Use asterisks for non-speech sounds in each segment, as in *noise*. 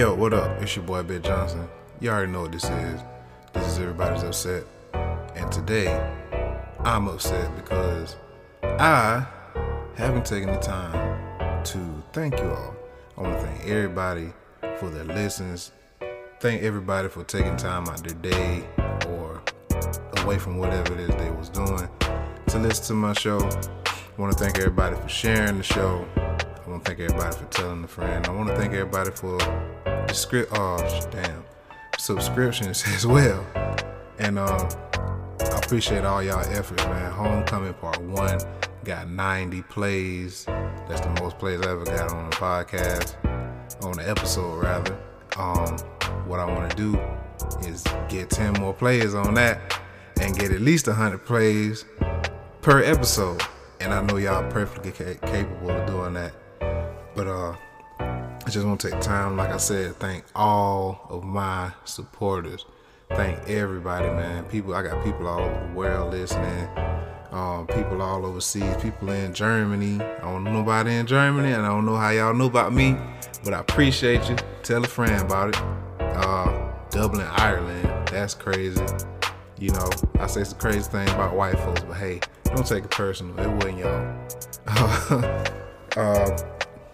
Yo, what up? It's your boy Big Johnson. You already know what this is. This is Everybody's Upset. And today, I'm upset because I haven't taken the time to thank you all. I want to thank everybody for their listens. Thank everybody for taking time out of their day or away from whatever it is they was doing to listen to my show. I want to thank everybody for sharing the show. I want to thank everybody for telling a friend. I want to thank everybody for the script. Oh, damn, subscriptions *laughs* as well. And um, I appreciate all y'all efforts, man. Homecoming Part One got 90 plays. That's the most plays I ever got on a podcast, on an episode rather. Um, what I want to do is get 10 more plays on that and get at least 100 plays per episode. And I know y'all perfectly ca- capable of doing that. But uh, I just want to take time, like I said, thank all of my supporters. Thank everybody, man. People, I got people all over the world listening. Um, people all overseas, people in Germany. I don't know nobody in Germany, and I don't know how y'all know about me, but I appreciate you. Tell a friend about it. Uh, Dublin, Ireland, that's crazy. You know, I say the crazy thing about white folks, but hey, don't take it personal. It wasn't y'all. *laughs* uh,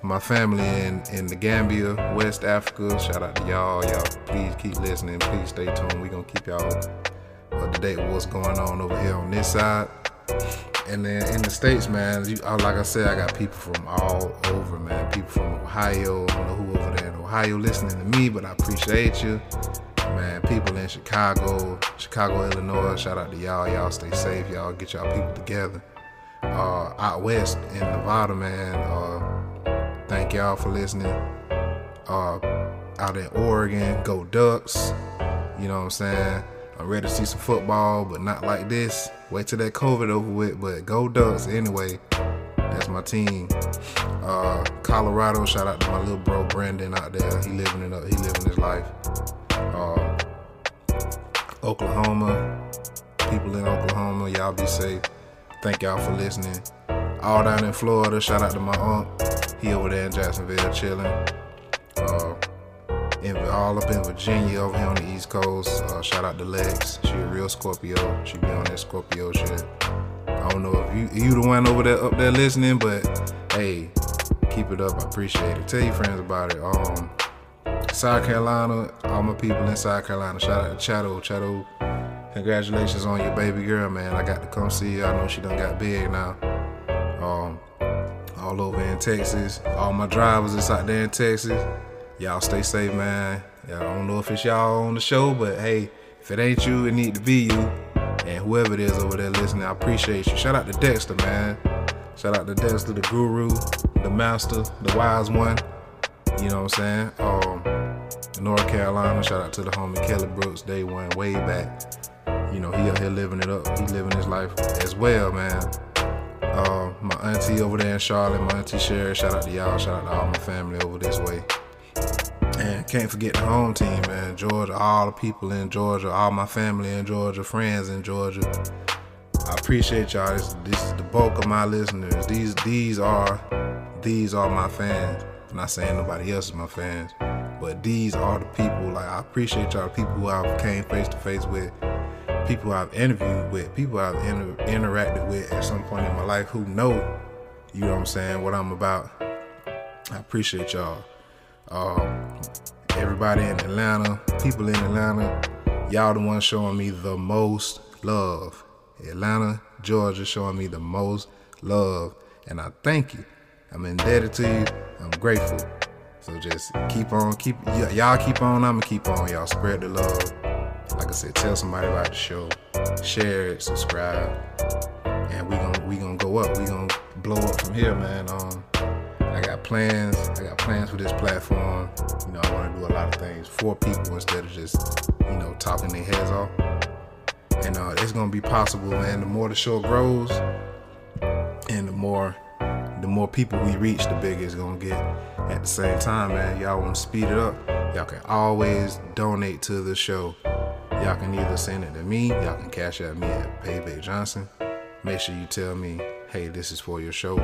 my family in, in the Gambia, West Africa. Shout out to y'all. Y'all, please keep listening. Please stay tuned. We're going to keep y'all up to date with what's going on over here on this side. And then in the States, man, you, like I said, I got people from all over, man. People from Ohio. I don't know who over there in Ohio listening to me, but I appreciate you. Man, people in Chicago, Chicago, Illinois, shout out to y'all. Y'all stay safe. Y'all get y'all people together. Uh, out west in Nevada, man. Uh, Thank y'all for listening. Uh, out in Oregon, go Ducks. You know what I'm saying? I'm ready to see some football, but not like this. Wait till that COVID over with, but go Ducks anyway. That's my team. Uh, Colorado, shout out to my little bro Brandon out there. He living it up. He living his life. Uh, Oklahoma, people in Oklahoma, y'all be safe. Thank y'all for listening. All down in Florida, shout out to my aunt. He over there in Jacksonville chilling. Uh, in, all up in Virginia over here on the East Coast. Uh, shout out to Lex. She a real Scorpio. She be on that Scorpio shit. I don't know if you you the one over there up there listening, but hey, keep it up. I appreciate it. Tell your friends about it. Um, South Carolina, all my people in South Carolina. Shout out to Chato. Chato, congratulations on your baby girl, man. I got to come see her. I know she done got big now. Um, all over in Texas. All my drivers is out there in Texas. Y'all stay safe, man. Y'all don't know if it's y'all on the show, but hey, if it ain't you, it need to be you. And whoever it is over there listening, I appreciate you. Shout out to Dexter, man. Shout out to Dexter, the guru, the master, the wise one. You know what I'm saying? Um, North Carolina, shout out to the homie Kelly Brooks, day one, way back. You know, he out here living it up. He living his life as well, man. Uh, my auntie over there in Charlotte, my auntie Sherry, shout out to y'all, shout out to all my family over this way. And can't forget the home team, man. Georgia, all the people in Georgia, all my family in Georgia, friends in Georgia. I appreciate y'all. This, this is the bulk of my listeners. These these are these are my fans. I'm not saying nobody else is my fans, but these are the people. Like I appreciate y'all, the people who I've came face to face with people I've interviewed with, people I've inter- interacted with at some point in my life who know, you know what I'm saying, what I'm about. I appreciate y'all. Um, everybody in Atlanta, people in Atlanta, y'all the ones showing me the most love. Atlanta, Georgia showing me the most love. And I thank you. I'm indebted to you. I'm grateful. So just keep on, keep y- y'all keep on, I'ma keep on. Y'all spread the love. Like I said, tell somebody about the show, share it, subscribe, and we gonna we gonna go up. We gonna blow up from here, man. Um, I got plans. I got plans for this platform. You know, I want to do a lot of things for people instead of just you know talking their heads off. And uh, it's gonna be possible, man. The more the show grows, and the more the more people we reach, the bigger it's gonna get. At the same time, man, y'all want to speed it up. Y'all can always donate to the show. Y'all can either send it to me, y'all can cash at me at Payback Johnson. Make sure you tell me, hey, this is for your show.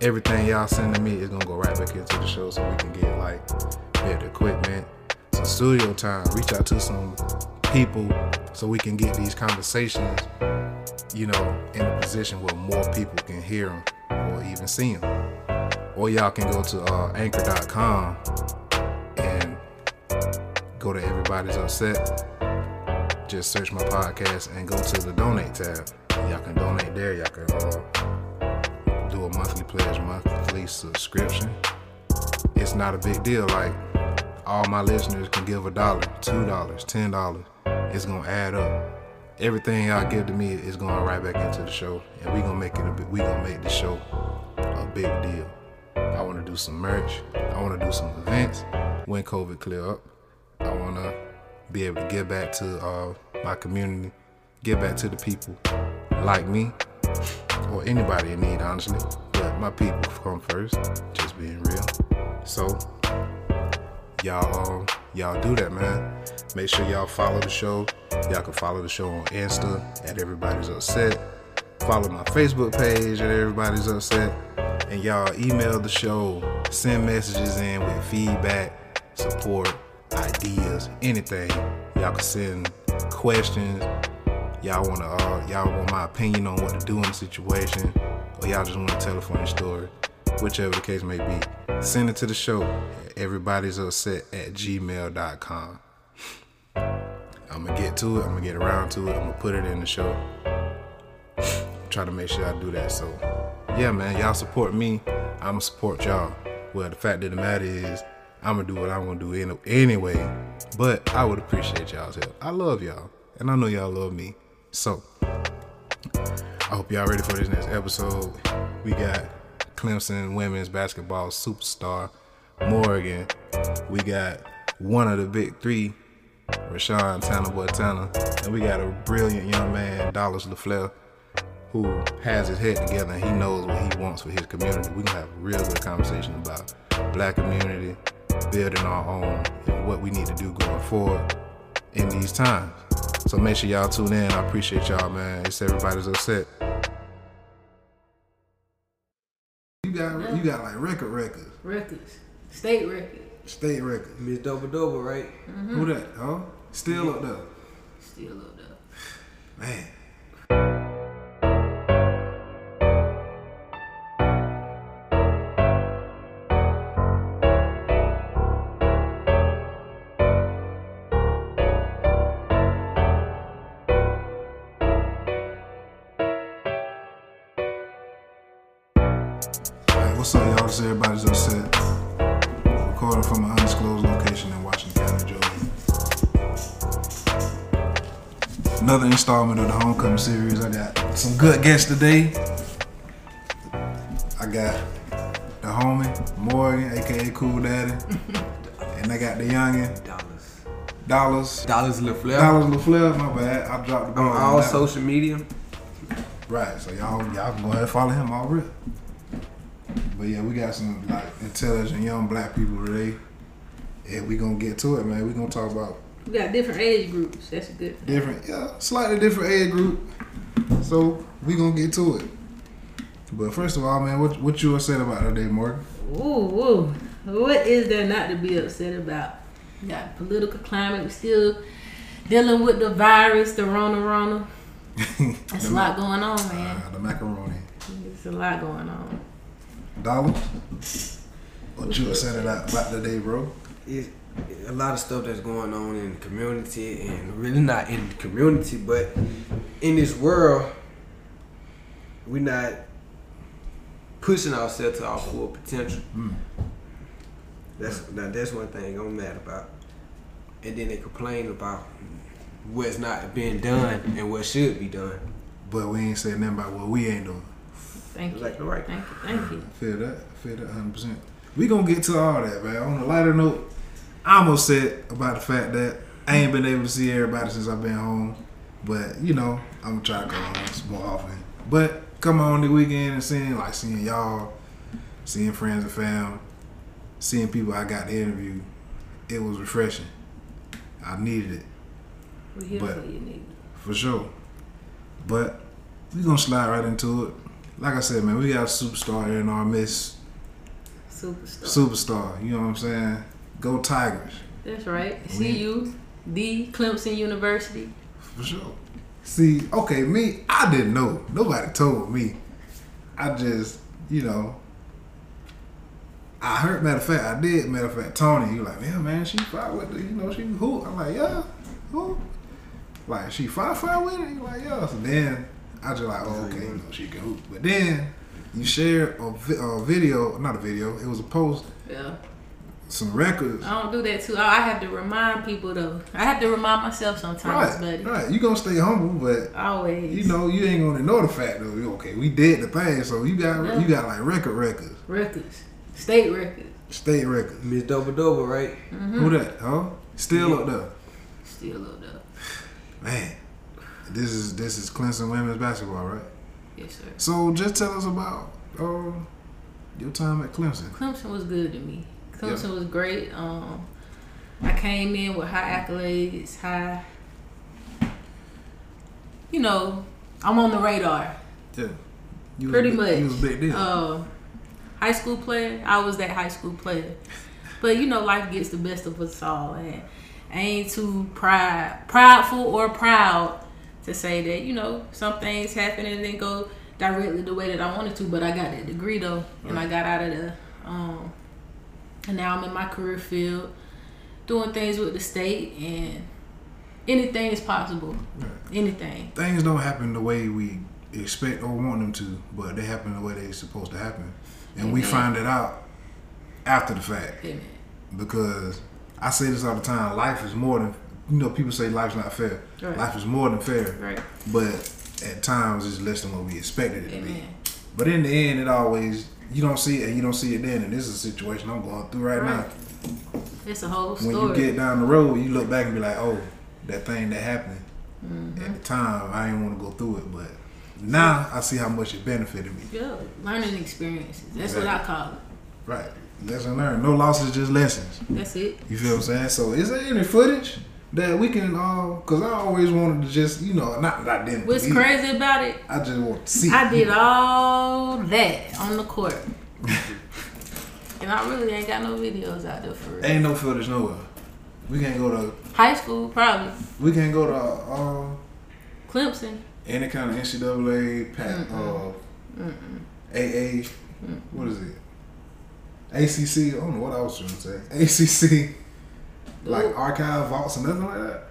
Everything y'all send to me is gonna go right back into the show so we can get like better equipment, some studio time. Reach out to some people so we can get these conversations, you know, in a position where more people can hear them or even see them. Or y'all can go to uh, anchor.com and go to Everybody's Upset. Just search my podcast and go to the donate tab. Y'all can donate there. Y'all can uh, do a monthly pledge, monthly subscription. It's not a big deal. Like all my listeners can give a dollar, two dollars, ten dollars. It's gonna add up. Everything y'all give to me is going right back into the show, and we gonna make it a. We gonna make the show big deal. I want to do some merch. I want to do some events when COVID clear up. I want to be able to give back to uh, my community, give back to the people like me or anybody in need, honestly. But my people come first, just being real. So y'all, y'all do that, man. Make sure y'all follow the show. Y'all can follow the show on Insta at Everybody's Upset. Follow my Facebook page at Everybody's Upset. And y'all email the show, send messages in with feedback, support, ideas, anything. Y'all can send questions. Y'all wanna uh, y'all want my opinion on what to do in the situation, or y'all just want to tell a funny story, whichever the case may be. Send it to the show. Everybody's upset at gmail.com. I'm gonna get to it. I'm gonna get around to it. I'm gonna put it in the show. Try to make sure I do that. So, yeah, man, y'all support me. I'ma support y'all. Well, the fact of the matter is, I'm gonna do what I'm gonna do any- anyway. But I would appreciate y'all's help. I love y'all, and I know y'all love me. So, I hope y'all ready for this next episode. We got Clemson women's basketball superstar Morgan. We got one of the big three, Rashawn Tanner Boy Tanner, and we got a brilliant young man, Dallas LaFleur, who has his head together and he knows what he wants for his community. We can have a real good conversation about black community, building our own, and what we need to do going forward in these times. So make sure y'all tune in. I appreciate y'all, man. It's everybody's upset. You got you got like record records, Records. State records. state records. Miss Double Double, right? Mm-hmm. Who that? Huh? Still up there, Still up there. man. Some good guests today. I got the homie Morgan, aka Cool Daddy, *laughs* and I got the youngin Dollars. Dollars. Dollars LaFleur. Dollars LaFleur, my bad. I dropped the ball. On ball. all social media. Right, so y'all y'all can go ahead and follow him all real. But yeah, we got some like intelligent young black people today. And we gonna get to it, man. We gonna talk about We got different age groups. That's a good. different, yeah, slightly different age group. So we gonna get to it. But first of all, man, what what you upset about today, Morgan? Ooh, ooh. What is there not to be upset about? We got political climate. We still dealing with the virus, the Rona Rona. *laughs* That's a lot going on, man. Uh, the macaroni. There's a lot going on. Dollar? What you upset about about today, bro? It's a lot of stuff that's going on in the community and really not in the community, but in this world, we're not pushing ourselves to our full potential. Mm. That's now that's one thing I'm mad about. And then they complain about what's not being done and what should be done. But we ain't saying nothing about what we ain't doing. Thank you. Exactly right. Thank you. Thank you. I feel that. I feel that 100%. We gonna get to all that, man. On a lighter note, I'm upset about the fact that I ain't been able to see everybody since I've been home. But, you know, I'm gonna try to go home more often. But come on the weekend and seeing, like, seeing y'all, seeing friends and fam, seeing people I got to interview, it was refreshing. I needed it, We here But- for you, nigga. for sure. But we gonna slide right into it. Like I said, man, we got a superstar in our midst Superstar. superstar. You know what I'm saying? Go Tigers. That's right. See you, the Clemson University. For sure. See, okay, me, I didn't know. Nobody told me. I just, you know, I heard. Matter of fact, I did. Matter of fact, Tony, he was like, yeah, man, she fight with the, you know, she who? I'm like, yeah, who? Like she fight fight with it? He like, yeah. So then I just like, oh, okay, you know, she can hoop. But then you share a, vi- a video, not a video. It was a post, Yeah. Some records. I don't do that too. I have to remind people though. I have to remind myself sometimes, Right, buddy. right. You gonna stay humble, but Always. you know you ain't gonna ignore the fact though. Okay? We did the thing, so you got Yeah. you got like record records, records, state records. state records. Miss Double Double, right? Who that? Huh? Still Yeah. up there, Still up there. man. This is this is Clemson women's basketball, right? Yes, sir. So just tell us about uh, your time at Clemson. Clemson was good to me. Clemson was great. Um, I came in with high accolades, high. You know, I'm on the radar. Yeah, you Pretty big- much. You was big deal. Uh, high school player. I was that high school player. But you know, life gets the best of us all, and I ain't too pride, prideful or proud to say that you know some things happen and didn't go directly the way that I wanted to. But I got that degree though, and I got out of the. Um, and now I'm in my career field, doing things with the state, and anything is possible. Right. Anything. Things don't happen the way we expect or want them to, but they happen the way they're supposed to happen, and we find it out after the fact. Amen. because I say this all the time. Life is more than you know. People say life's not fair. Right. Life is more than fair, Right. but at times it's less than what we expected it to be. But in the end, it always you don't see it and you don't see it then. And this is a situation I'm going through right, Right. now. It's a whole story. When you get down the road, you look back and be like, oh, that thing that happened Mm-hmm. at the time, I didn't want to go through it, but now I see how much it benefited me. Yeah, learning experiences. That's what I call it. Right. Lesson learned. No losses, just lessons. That's it. You feel what I'm saying? So is there any footage that we can uh cause I always wanted to just, you know, not that I didn't. What's crazy about it? I just want to see. I did all that on the court. *laughs* and I really ain't got no videos out there for real. Ain't no footage nowhere. We can't go to High school, probably. we can't go to uh Clemson. any kind of NCAA pat uh AA what is it? ACC, I don't know what I was trying to say. ACC like Ooh. archive vaults and nothing like that.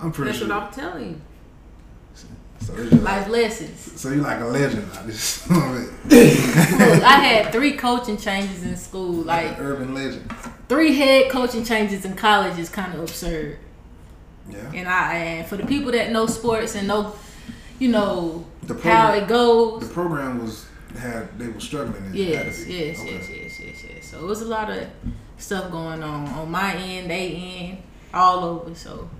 I'm pretty That's sure. That's what I'm telling you. so, like, Life lessons. so you're like a legend. I just *laughs* Look, I had three coaching changes in school. like Like an urban legend. three head coaching changes in college is kind of absurd. Yeah. And I and for the people that know sports and know, you know The how it goes. The program was had they were struggling. Yes, Had to be. yes, Okay. yes, yes, yes, yes. So it was a lot of stuff going on on my end, they end, all over. So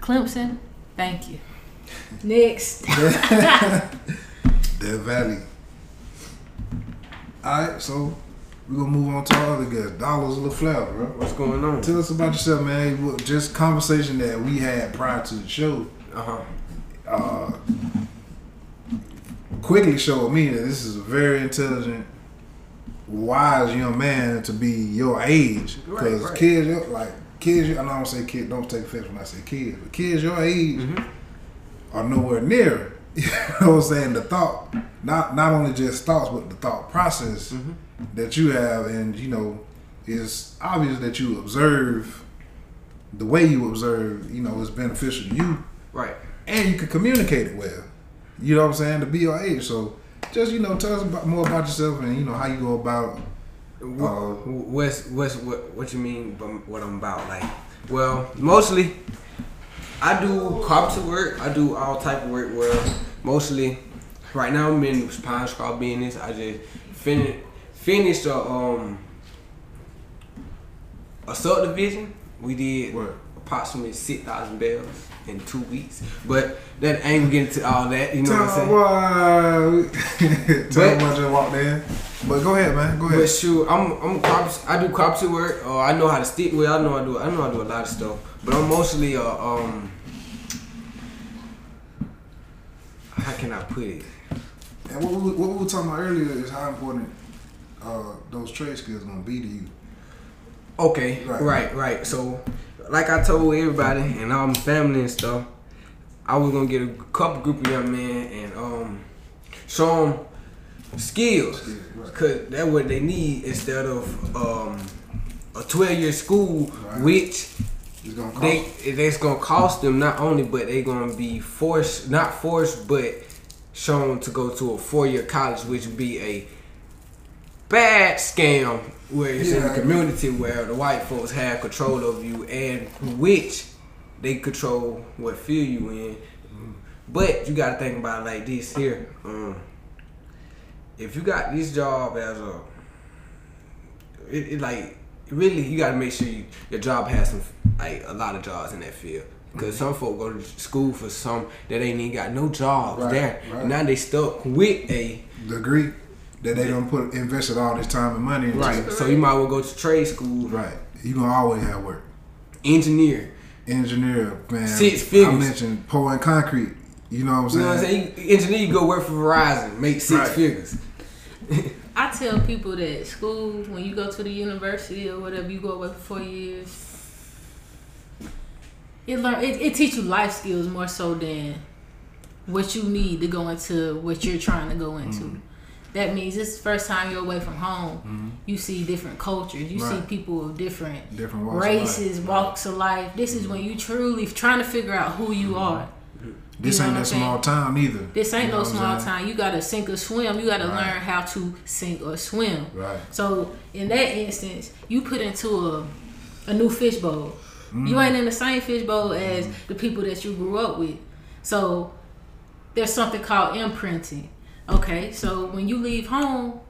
Clemson, thank you. Next, *laughs* Death Valley. All right, so we're gonna move on to our other guest, Dollars LaFleur, bro. What's going on? Tell us about yourself, man. Just conversation that we had prior to the show. Uh huh. Uh, quickly showed me that this is a very intelligent, wise young man to be your age. Because right. kids, like kids, I don't say kids. Don't take offense when I say kids, but kids your age Mm-hmm. are nowhere near. *laughs* You know what I'm saying? The thought, not not only just thoughts, but the thought process Mm-hmm. that you have, and you know, it's obvious that you observe the way you observe. You know, is beneficial to you, Right. and you can communicate it well. You know what I'm saying? To be your age, so just you know, tell us about, more about yourself and you know how you go about. What, Uh, what's what's what what you mean by what I'm about? Like, well, mostly I do carpenter work. I do all type of work. Where mostly right now I'm in pine straw business. I just finished finished a um a subdivision. We did What? Approximately six thousand bales in two weeks. But that I ain't gonna get into all that. You know Tell what I'm saying? what? *laughs* Tell But- them just walked. But go ahead, man. Go ahead. But shoot, I'm I'm a carpenter. I do carpentry work. Uh, I know how to stick with. I know I do. I know I do a lot of stuff. But I'm mostly uh, um. How can I put it? And what we, what we were talking about earlier is how important those trade skills gonna be to you. What? You know what I'm saying? What? So, What? What you mean? By what I'm about? Like, well, mostly I do carpentry work. I do all type of work. Where mostly right now I'm in pine straw business. I just finished finished a a subdivision. We did uh, those trade skills gonna be to you. Okay, Right. right, right, So, like I told everybody and all my family and stuff, I was gonna get a couple group of young men and um show them skills, right. cause that's what they need instead of um a twelve year school, Right. which It's gonna cost. they it's gonna cost them not only, but they gonna be forced, not forced, but shown to go to a four year college, which would be a bad scam where it's in the community where the white folks have control of you and which they control what field you in. But you gotta think about it like this here. Um, if you got this job as a it, it like really you got to make sure you, your job has some like a lot of jobs in that field because some folk go to school for some that ain't even got no jobs Right, there right. now they stuck with a degree that they don't put invested all this time and money into. right so you might well go to trade school Right. You gonna always have work. engineer Engineer, man. Six figures. I mentioned pouring concrete. You know what I'm you know what I'm saying? saying You- engineer you go work for Verizon make six Right. figures I tell people that school, when you go to the university or whatever, you go away for four years. It learn it, it teach you life skills more so than what you need to go into what you're trying to go into. Mm-hmm. That means it's the first time you're away from home. Mm-hmm. You see different cultures. You see people of different Different walks races, life. walks of life. This is mm-hmm. when you truly trying to figure out who you mm-hmm. are. This You ain't that small town either. This ain't You know no small time. You gotta sink or swim. You gotta Right. learn how to sink or swim. Right. So in that instance, you put into a a new fishbowl. Mm. You ain't in the same fishbowl as the people that you grew up with. So there's something called imprinting. Okay, so when you leave home,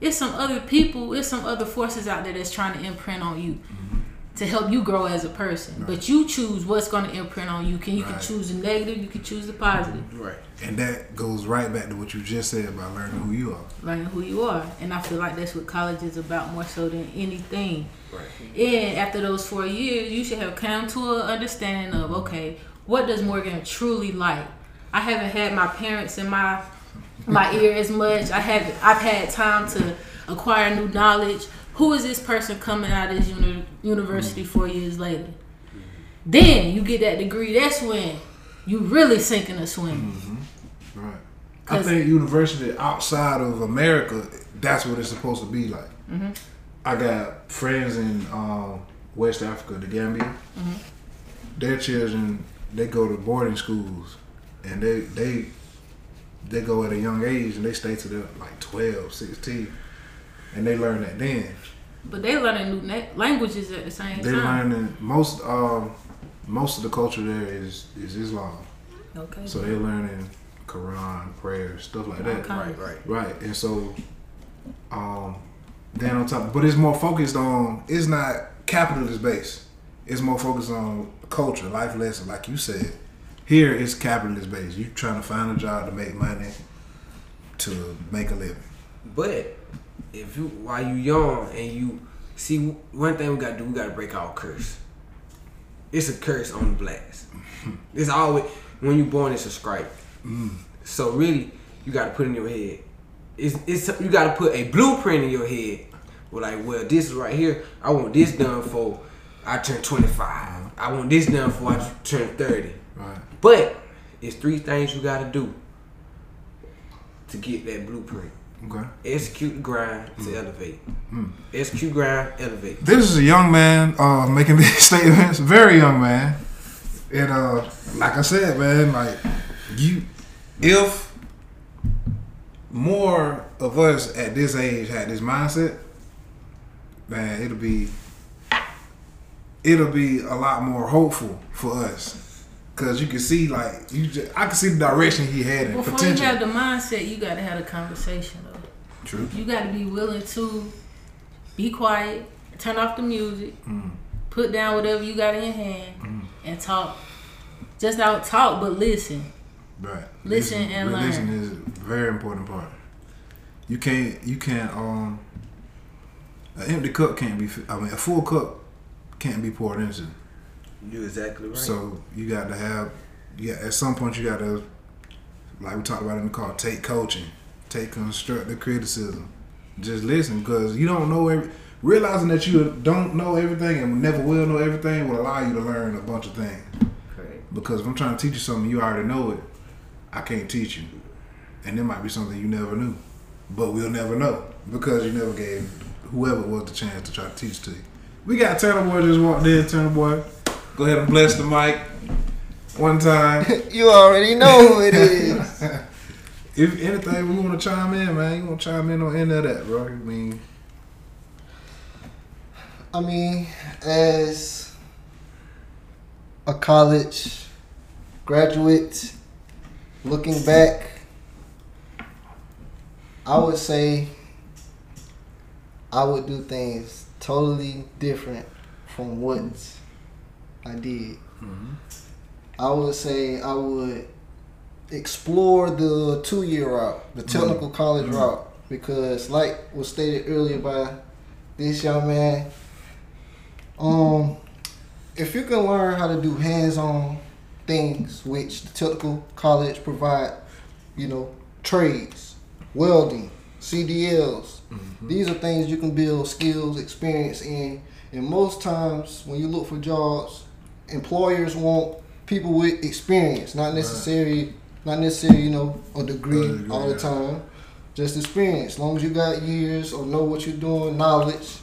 it's some other people, it's some other forces out there that's trying to imprint on you Mm-hmm. to help you grow as a person. But you choose what's going to imprint on you. Can you can choose the negative, you can choose the positive. right And that goes right back to what you just said about learning who you are. learning who you are. And I feel like that's what college is about more so than anything. right And after those four years, you should have come to an understanding of okay, what does Morgan truly like? I haven't had my parents in my my ear as much. I have I've had time to acquire new knowledge. Who is this person coming out of this uni- university four years later? Then you get that degree. That's when you really sink sinking or swimming. Right. I think university outside of America, that's what it's supposed to be like. Mm-hmm. I got friends in um, West Africa, the Gambia. Mm-hmm. Their children, they go to boarding schools, and they they they go at a young age, and they stay to the like 12, 16, and they learn that then. But they learning new na- languages at the same time. They time. learning most um, most of the culture there is is Islam, Okay. so they're learning Quran, prayers, stuff like that. Okay. right right Right, and so, um, then on top, but it's more focused on. It's not capitalist based. It's more focused on culture, life lesson, like you said. Here, it's capitalist based. You trying to find a job to make money, to make a living. But if you while you young and you see one thing we gotta do, we gotta break our curse. It's a curse on the blacks. *laughs* it's always when you born, it's a strike. Mm. So really, you gotta put in your head. It's, it's you gotta put a blueprint in your head. Well, like, well, this is right here. I want this done for I turn 25. I want this done for I turn 30. Right. But it's three things you gotta do to get that blueprint Okay. execute the grind to elevate. Execute grind, elevate. This is a young man uh, making *laughs* these statements. Very young man, and uh, like I said, man, like you, if more of us at this age had this mindset, man, it'll be it'll be a lot more hopeful for us. Cause you can see, like you, just, I can see the direction he had and Before potential. you have the mindset, you got to have a conversation though. True. You got to be willing to be quiet, turn off the music, Mm. put down whatever you got in your hand, and talk. Just not talk, but listen. Right. Listen and learn. Listen is a very important part. You can't. You can't. Um. An empty cup can't be. I mean, a full cup can't be poured into. You're exactly right. So you got to have. Yeah. At some point, you got to, like we talked about in the car, take coaching, take constructive criticism. Just listen, because you don't know every. realizing that you don't know everything and never will know everything will allow you to learn a bunch of things. Correct. Because if I'm trying to teach you something, you already know it. I can't teach you, and there might be something you never knew, but we'll never know because you never gave whoever was the chance to try to teach to you. We got Turner Boy just walked in. Turner Boy, go ahead and bless the mic one time. *laughs* You already know who it is. *laughs* if anything, we want to chime in, man. You want to chime in on any of that, bro? I mean, I mean, as a college graduate, looking back, I would say I would do things totally different from what I did. Mm-hmm. I would say I would explore the two year route, the technical college mm-hmm. route, because, like was stated earlier by this young man, um, if you can learn how to do hands-on things, which the technical college provide, you know, trades, welding, CDLs. Mm-hmm. These are things you can build skills, experience in. And most times, when you look for jobs, employers want people with experience, not necessarily, not necessarily, you know, a degree A degree, all the yeah. time. Just experience. As long as you got years or know what you're doing, knowledge,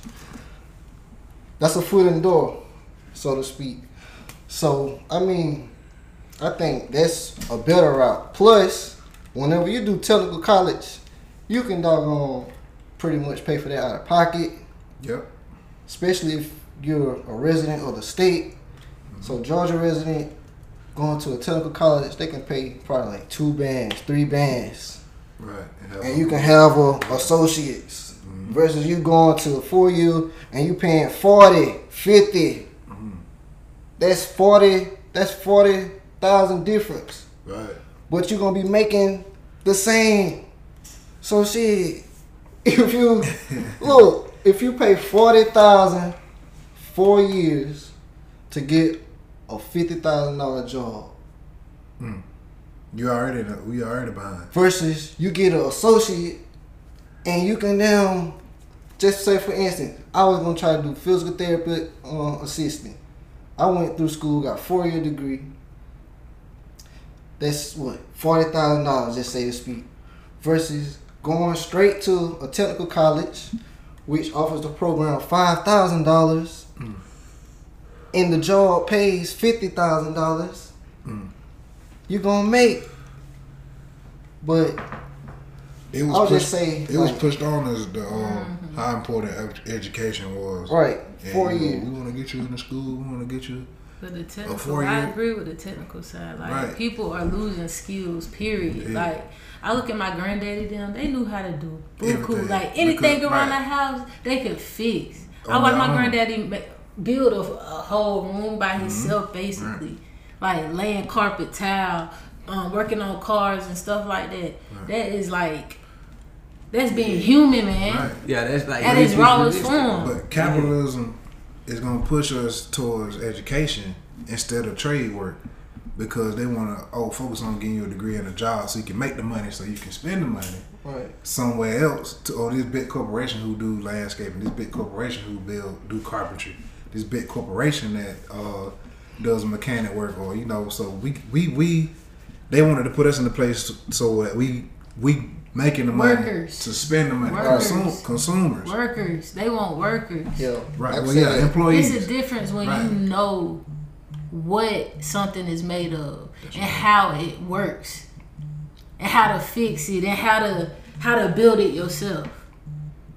that's a foot in the door, so to speak. So I mean, I think that's a better route. Plus, whenever you do technical college, you can doggone pretty much pay for that out of pocket, yep. especially if you're a resident of the state. So Georgia resident going to a technical college, they can pay probably like two bands, three bands. Right. and you can have a associates mm-hmm. versus you going to a four year and you paying 40 50 mm-hmm. that's 40 that's 40,000 difference. Right. but you're gonna be making the same. So shit *laughs* if you *laughs* look if you pay 40,000 four years to get a $50,000 job. You already know. We already behind. versus you get an associate and you can now just say for instance i was going to try to do physical therapy uh, assistant. I went through school got four year degree. That's what $40000 just say to speak. Versus going straight to a technical college which offers the program $5000 and the job pays $50000 you're going to make but It was I'll pushed, just say, it was pushed on as the um, how important education was. Right, And, four you know, years. We want to get you into school. We want to get you. But the technical, I agree with the technical side. Like Right. people are losing skills. Period. Yeah. Like I look at my granddaddy. Them they knew how to do buku. Everything. Like anything Because- around right. the house, they could fix. I On watched my own. granddaddy ma- build a, a whole room Mm-hmm. by himself, basically. Like laying carpet tile, um, working on cars and stuff like that. That is like that's being human, man. Right. Yeah, that's like At its rawest form. But capitalism is going to push us towards education instead of trade work because they want to oh focus on getting you a degree and a job so you can make the money so you can spend the money right somewhere else to or this big corporation who do landscaping this big corporation who build do carpentry this big corporation that uh, does mechanic work or you know so we we we they wanted to put us in the place so that we we making the money Workers. to spend the money Workers. Consum- consumers Workers, they want workers. yeah right Like I well yeah employees It's a difference when Right. you know what something is made of and how it works and how to fix it and how to how to build it yourself.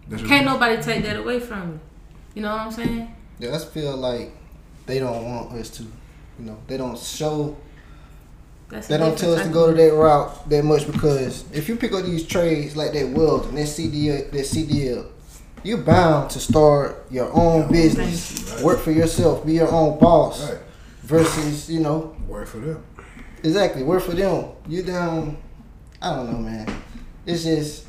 That's Can't what- nobody take that away from you. You know what I'm saying? Yeah, I just feel like they don't want us to you know they don't show That's a they don't tell us to go to that route that much because if you pick up these trades like that welding that CDL that CDL you're bound to start your own business Thank you. work for yourself be your own boss right versus you know work for them Exactly. Work for them. You down. I don't know, man. It's just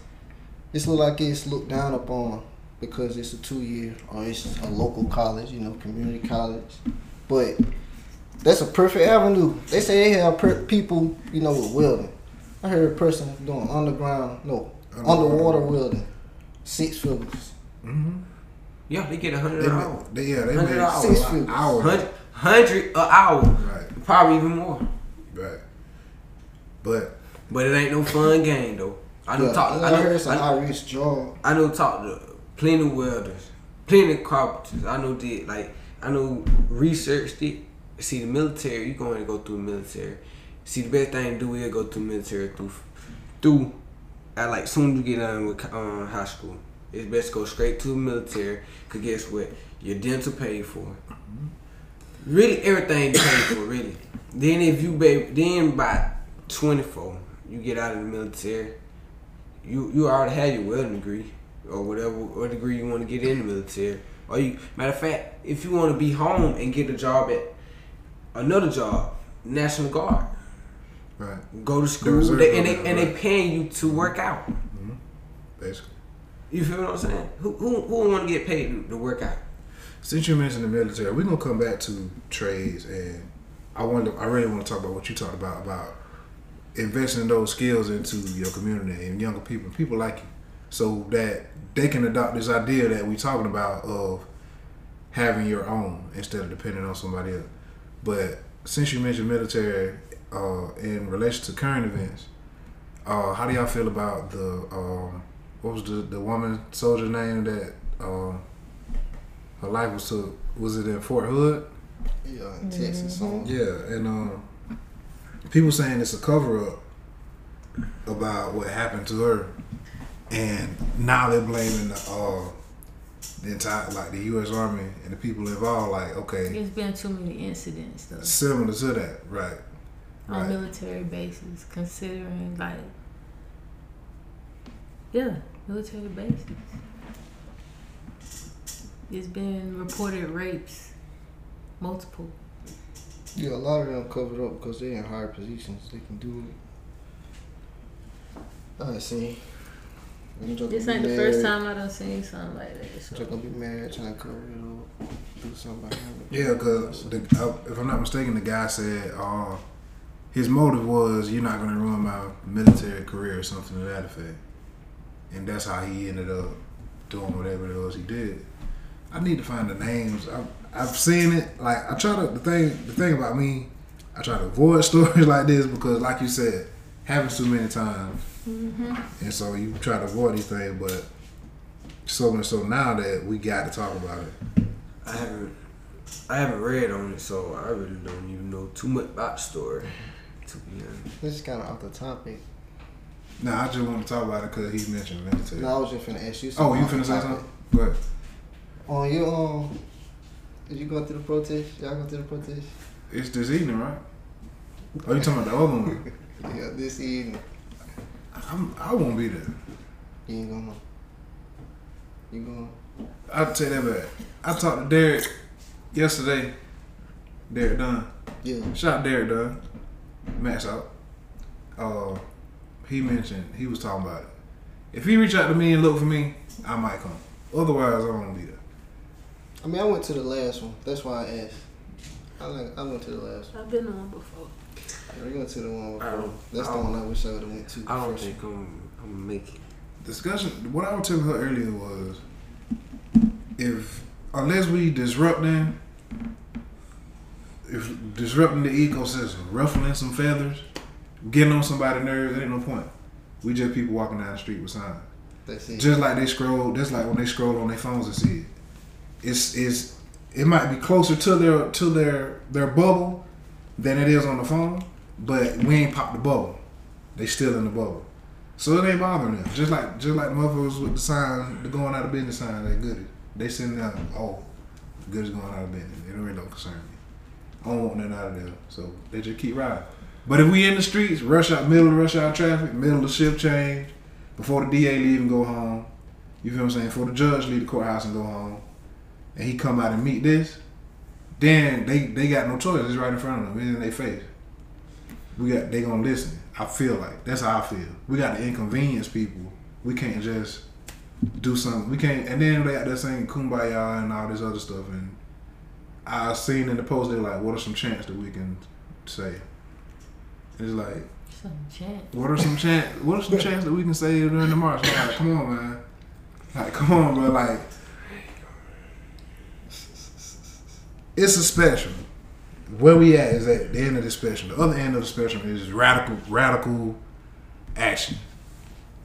it's look like it's looked down upon because it's a two year or it's a local college, you know, community college. But that's a perfect avenue. They say they have per- people, you know, with welding. I heard a person doing underground, no, Underwater. underwater welding, six figures. hmm Yeah, they get a hundred They an hour. they, yeah, they Hundred make hours. six Six figures. hours. Hundred, hundred an hour, Right, probably even more. right. But But it ain't no fun game though. I know Yeah, talk. I, I know. heard it's a I, high risk job. I know talk to plenty welders, plenty carpenters. I know did like I know researched it. See the military, you going to go through the military. See the best thing to do is go through military through through at like soon you get done with um, high school. It's best to go straight to the military. Cause guess what? Your dental paid for. Really everything paid for. Really. Then if you baby, then by twenty four, you get out of the military you you already have your welding degree or whatever what degree you want to get in the military. Or you matter of fact, if you want to be home and get a job at another job, National Guard, right, go to school reserve they, and they and they right. paying you to work out. Mm-hmm. basically. You feel what I'm saying? Who who who want to get paid to, to work out? Since you mentioned the military, we're gonna come back to trades, and I wonder. I really want to talk about what you talked about about investing those skills into your community and younger people, people like you, so that they can adopt this idea that we're talking about of having your own instead of depending on somebody else. But since you mentioned military uh, in relation to current events, uh, how do y'all feel about the um, what was the the woman soldier name that um, her life was took? Was it in Fort Hood? Yeah, in Texas. On. Yeah, and um, people saying it's a cover up about what happened to her, and now they're blaming the uh, the entire like the U.S. Army and the people involved. Like, okay, There's been too many incidents though similar to that, right? on Right. military bases, considering like yeah, military bases. It's been reported rapes, multiple. Yeah, a lot of them covered up because they're in higher positions. They can do it. I see. Them jokers This be ain't the first time I done seen something like that. So. They're gonna be married, trying to cover it up, do something behind it. Yeah, because if I'm not mistaken, the guy said uh, his motive was you're not going to ruin my military career or something to that effect, and that's how he ended up doing whatever it was he did. I need to find the names. I've, I've seen it. Like I try to the thing. The thing about me, I try to avoid *laughs* stories like this because, like you said, happens too many times, and so you try to avoid these things. But so and so now that we got to talk about it. I haven't I haven't read on it, so I really don't even know too much about the story. To be honest. This is kind of off the topic. Nah, I just want to talk about it because he mentioned military. No, I was just finna ask you Oh, you off the finna say topic. something? But On your um, did you go to the protest? Y'all go to the protest? it's this evening, right? Oh, you talking about the other one? *laughs* Yeah, this evening. I'm, I won't be there. You ain't going. You going? I'll take that back. I talked to Derek yesterday. Derek Dunn. Yeah. Shout out Derek Dunn. Max out. Uh, he mentioned he was talking about it. If he reach out to me and look for me, I might come. Otherwise, I won't be there. I mean, I went to the last one. That's why I asked. I like, I went to the last one. I've been on before. We went to the one before. That's the one I wish I would have went to. I don't first. think I'm I'm gonna make it. discussion. What I was telling her earlier was, if unless we disrupt them, if disrupting the ecosystem, ruffling some feathers, getting on somebody's nerves, there ain't no point. We just people walking down the street with signs. That's it. Just like they scroll, just like when they scroll on their phones and see it. It's it's it might be closer to their to their their bubble than it is on the phone, but we ain't popped the bubble. They still in the bubble. So it ain't bothering them. Just like just like the motherfuckers with the sign, the going out of business sign, they good. They sitting there, oh, goodies going out of business. It really don't concern me. I don't want nothing out of there. So they just keep riding. But if we in the streets, rush out middle of rush hour traffic, middle of shift change, before the DA leave and go home, you feel what I'm saying? Before the judge leave the courthouse and go home, and he come out and meet this, then they they got no choice. It's right in front of them. It's in their face. We got they gonna listen. I feel like that's how I feel. We got to inconvenience people. We can't just do something. We can't. And then they got that saying kumbaya and all this other stuff. And I seen in the post they're like, what are some chants that we can say? It's like, Some chant. what are some *laughs* chants? What are some chants that we can say during the march? Like, come on, man. Like, come on, bro. Like, it's a spectrum. Where we at is at the end of the spectrum. The other end of the spectrum is radical, radical action.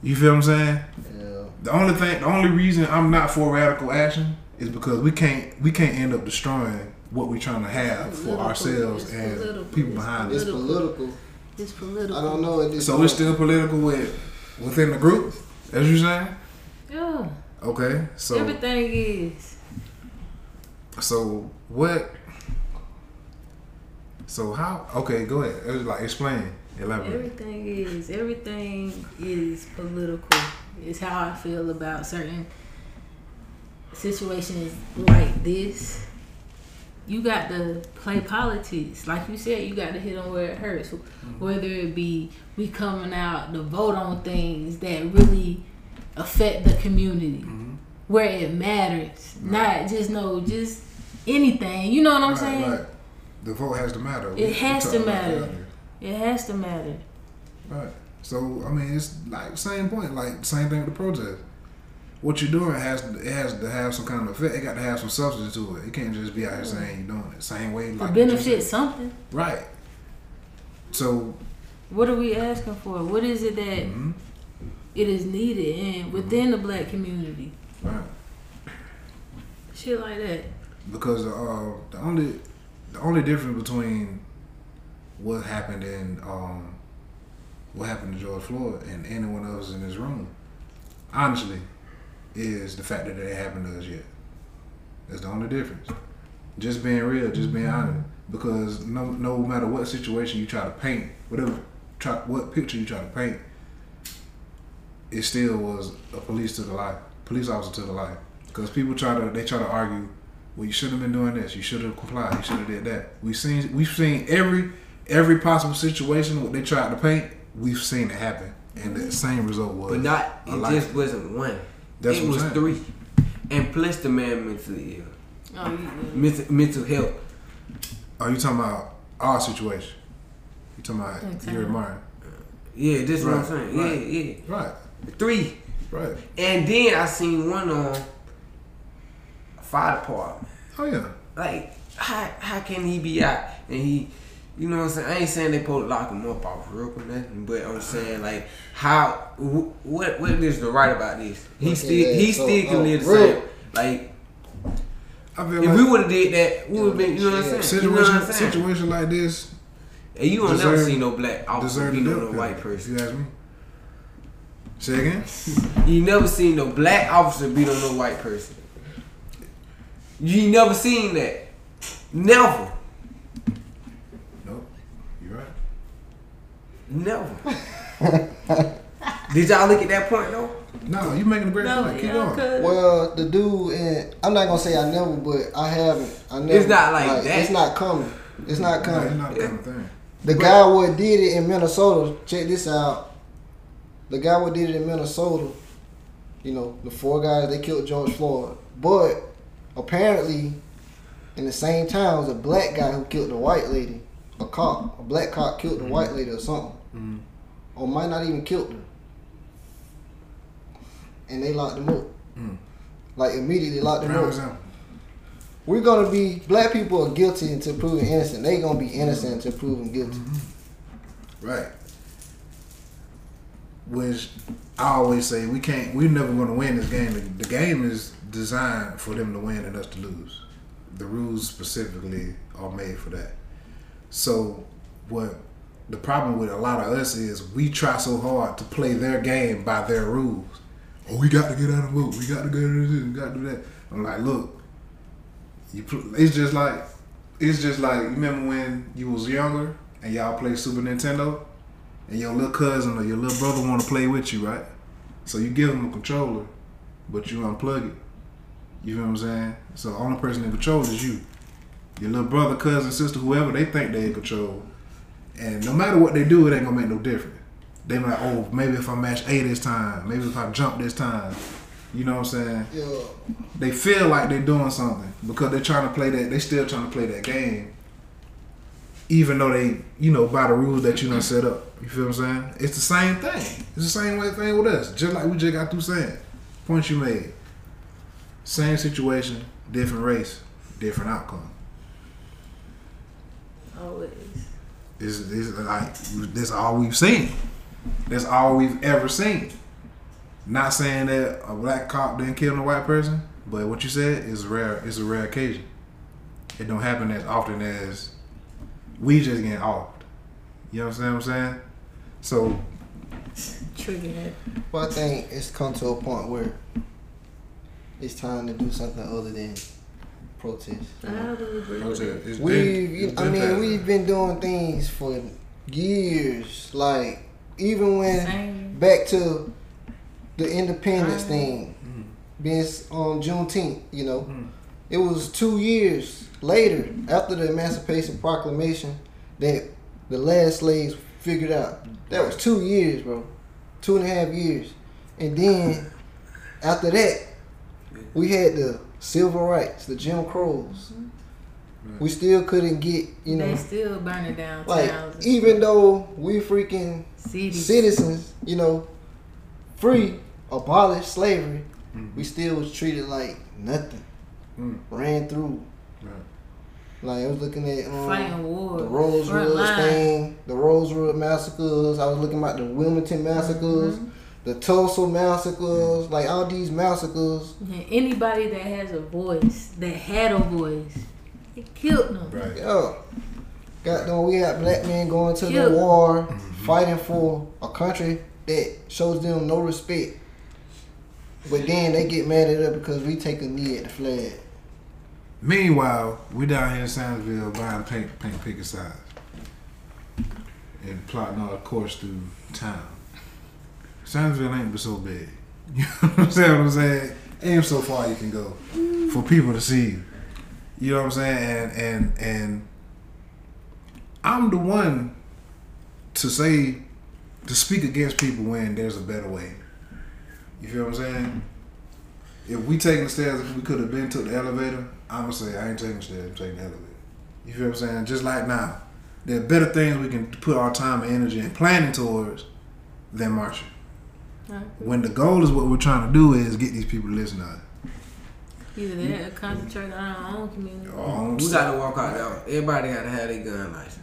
You feel what I'm saying? Yeah. The only thing, the only reason I'm not for radical action is because we can't, we can't end up destroying what we're trying to have for Political. ourselves It's and political. people It's behind us. It's political. It's political. I don't know at this So point. it's still political with within the group, as you saying. Yeah. Okay, so Everything is. so what? So how? Okay, go ahead. It was like explain, elaborate. Everything is. Everything is political. It's how I feel about certain situations like this. You got to play politics. Like you said, you got to hit on where it hurts. Mm-hmm. Whether it be we coming out to vote on things that really affect the community. Mm-hmm. Where it matters. Not just no, just anything. You know what I'm Right, saying? right. The vote has to matter. It has to matter. It has to matter. Right. So I mean, it's like same point, like same thing with the protest. What you're doing has to, it has to have some kind of effect. It got to have some substance to it. It can't just be out here saying you're doing it same way. To Like just benefit something. Right. So What are we asking for? What is it that mhm, it is needed in within the black community? right. Shit like that. because uh, the only the only difference between what happened in um, what happened to George Floyd and anyone else in this room, honestly, is the fact that it ain't happened to us yet. That's the only difference. Just being real, just being honest. Because no no matter what situation you try to paint, whatever try what picture you try to paint, it still was a police took a life, police officer took a life. Because people try to they try to argue, well you shouldn't have been doing this, you should have complied, you should have did that. We've seen we've seen every every possible situation what they tried to paint, we've seen it happen, and the same result was. But not, it life. just wasn't one. That's it what I'm was saying. three. And plus the man mentally ill. Oh, you, Mental, mental health. Are you talking about our situation? You talking about Okay. Gary Martin? Yeah, this is what I'm saying. right. Yeah, yeah. Right, Three. right. And then I seen one on fire department. Oh yeah. Like, how how can he be out and he you know what I'm saying? I ain't saying they supposed to lock him up off rope or nothing, but I'm saying like how wh- what what is the right about this? He Okay, still yeah, he so, still can uh, live the real- same. Like I feel if like we would have did that, we would have been. You know what I'm saying? You know what situation I'm saying? situation like this And you don't never see no black officer beat on no white person. You ask me. Say again. *laughs* You never seen no black officer beat on no white person. You never seen that. Never. Nope. You right. Never. Did y'all look at that point though? No, you making a great no, point. Keep going. cause Well, the dude, and I'm not gonna say I never, but I haven't. I never. It's not like that. It's not coming. It's not No, it's coming. not the kind thing. The guy what did it in Minnesota. Check this out. The guy what did it in Minnesota. You know, the four guys they killed George Floyd, but apparently, in the same time, was a black guy who killed the white lady. A cop, a black cop killed the white lady or something, Mhm. or might not even killed her. And they locked him up. Mm. Like immediately locked him Prime up. example. We're gonna be black people are guilty until proven innocent. They gonna be innocent until proven guilty. Right. Which I always say we can't. We're never going to win this game. The game is designed for them to win and us to lose. The rules specifically are made for that. So what the problem with a lot of us is we try so hard to play their game by their rules. Oh, we got to get out of the vote. We got to go to this. We got to do that. I'm like, look, you. Pl- it's just like, it's just like. You remember when you was younger and y'all play Super Nintendo, and your little cousin or your little brother want to play with you, right? So you give them a controller, but you unplug it. You know what I'm saying? So the only person in control is you. Your little brother, cousin, sister, whoever they think they in control, and no matter what they do, it ain't gonna make no difference. They be like, oh, maybe if I match A this time, maybe if I jump this time. You know what I'm saying? Yeah. they feel like they're doing something because they're trying to play that. They still trying to play that game, even though they, you know, by the rules that you done set up. You feel what I'm saying? It's the same thing. It's the same way thing with us. Just like we just got through saying. Points you made. Same situation, different race, different outcome. Always. It's, it's like that's all we've seen. That's all we've ever seen. Not saying that a black cop didn't kill a white person, but what you said is rare. It's a rare occasion. It don't happen as often as we just getting offed. You know what I'm saying? So Triggered. Well, I think it's come to a point where it's time to do something other than protest. you know? I agree with We, been- I mean, past we've been doing things for years. Like even when Same. back to the independence Right. thing, being s- on Juneteenth, you know, Mhm. it was two years later after the Emancipation Proclamation that the last slaves figured out. That was two years, bro, two and a half years, and then after that, we had the civil rights, the Jim Crows. We still couldn't get, you know, they still burning down like towns, and even though we freaking cities. citizens, you know, free, abolished slavery, Mhm. we still was treated like nothing. Mm. Ran through. Right. Like I was looking at um, fighting war. the Rosewood thing, the Rosewood massacres. I was looking at the Wilmington massacres, Mhm. The Tulsa massacres, like all these massacres. Yeah, anybody that has a voice, that had a voice, it killed them. Right. Yo, got them. We had black men going to Killed. the war, Mm-hmm. fighting for a country that shows them no respect. But then they get mad at us because we take a knee at the flag. Meanwhile, we down here in Sandersville buying paint, paint picket signs and plotting our course through town. Sandersville ain't but so big. *laughs* You know what I'm saying? What I'm saying? Ain't so far you can go for people to see you. You know what I'm saying? And and and I'm the one to say to speak against people when there's a better way. You feel what I'm saying? If we taking the stairs, if we could have been took the elevator, I'm gonna say I ain't taking the stairs. I'm taking the elevator. You feel what I'm saying? Just like now, there are better things we can put our time and energy and planning towards than marching. Right. When the goal is what we're trying to do is get these people to listen to us. Either that or concentrate on our own community. Oh, We gotta walk out there. Everybody gotta have their gun license.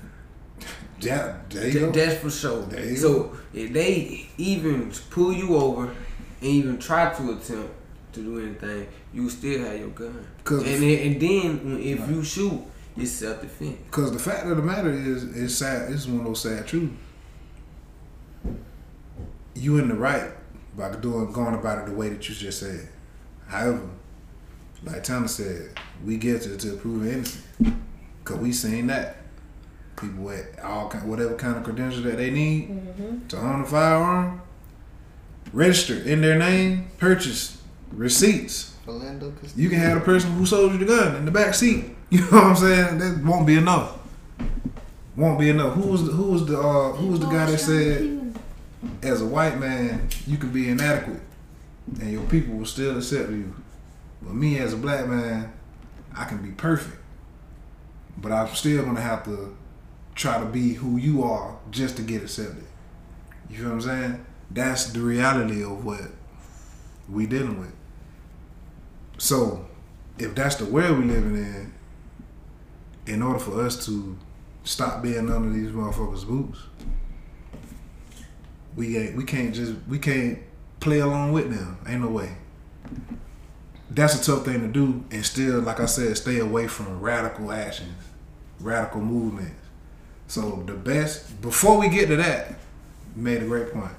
yeah, there you Th- go. That's for sure. There you so if they even pull you over and even try to attempt to do anything, you still have your gun. 'Cause- and then, and then when- if you shoot, it's self defense. Because the fact of the matter is, it's sad. This is one of those sad truths. You in the right by doing going about it the way that you just said. However, like Thomas said, we get to to prove innocent because we seen that people with all kind, whatever kind of credentials that they need Mm-hmm. to own a firearm, registered in their name, purchase receipts. Philando Castile. You can have the person who sold you the gun in the back seat. *laughs* You know what I'm saying? That won't be enough. Won't be enough. Who was the, who was the uh, who was the guy that said as a white man you can be inadequate and your people will still accept you, but me as a black man I can be perfect, but I'm still gonna have to try to be who you are just to get accepted. You feel what I'm saying? That's the reality of what we dealing with. So, if that's the world we living in, in order for us to stop being under these motherfuckers' boots, we ain't, we can't just we can't play along with them. Ain't no way. That's a tough thing to do, and still, like I said, stay away from radical actions, radical movements. So the best before we get to that, made a great point.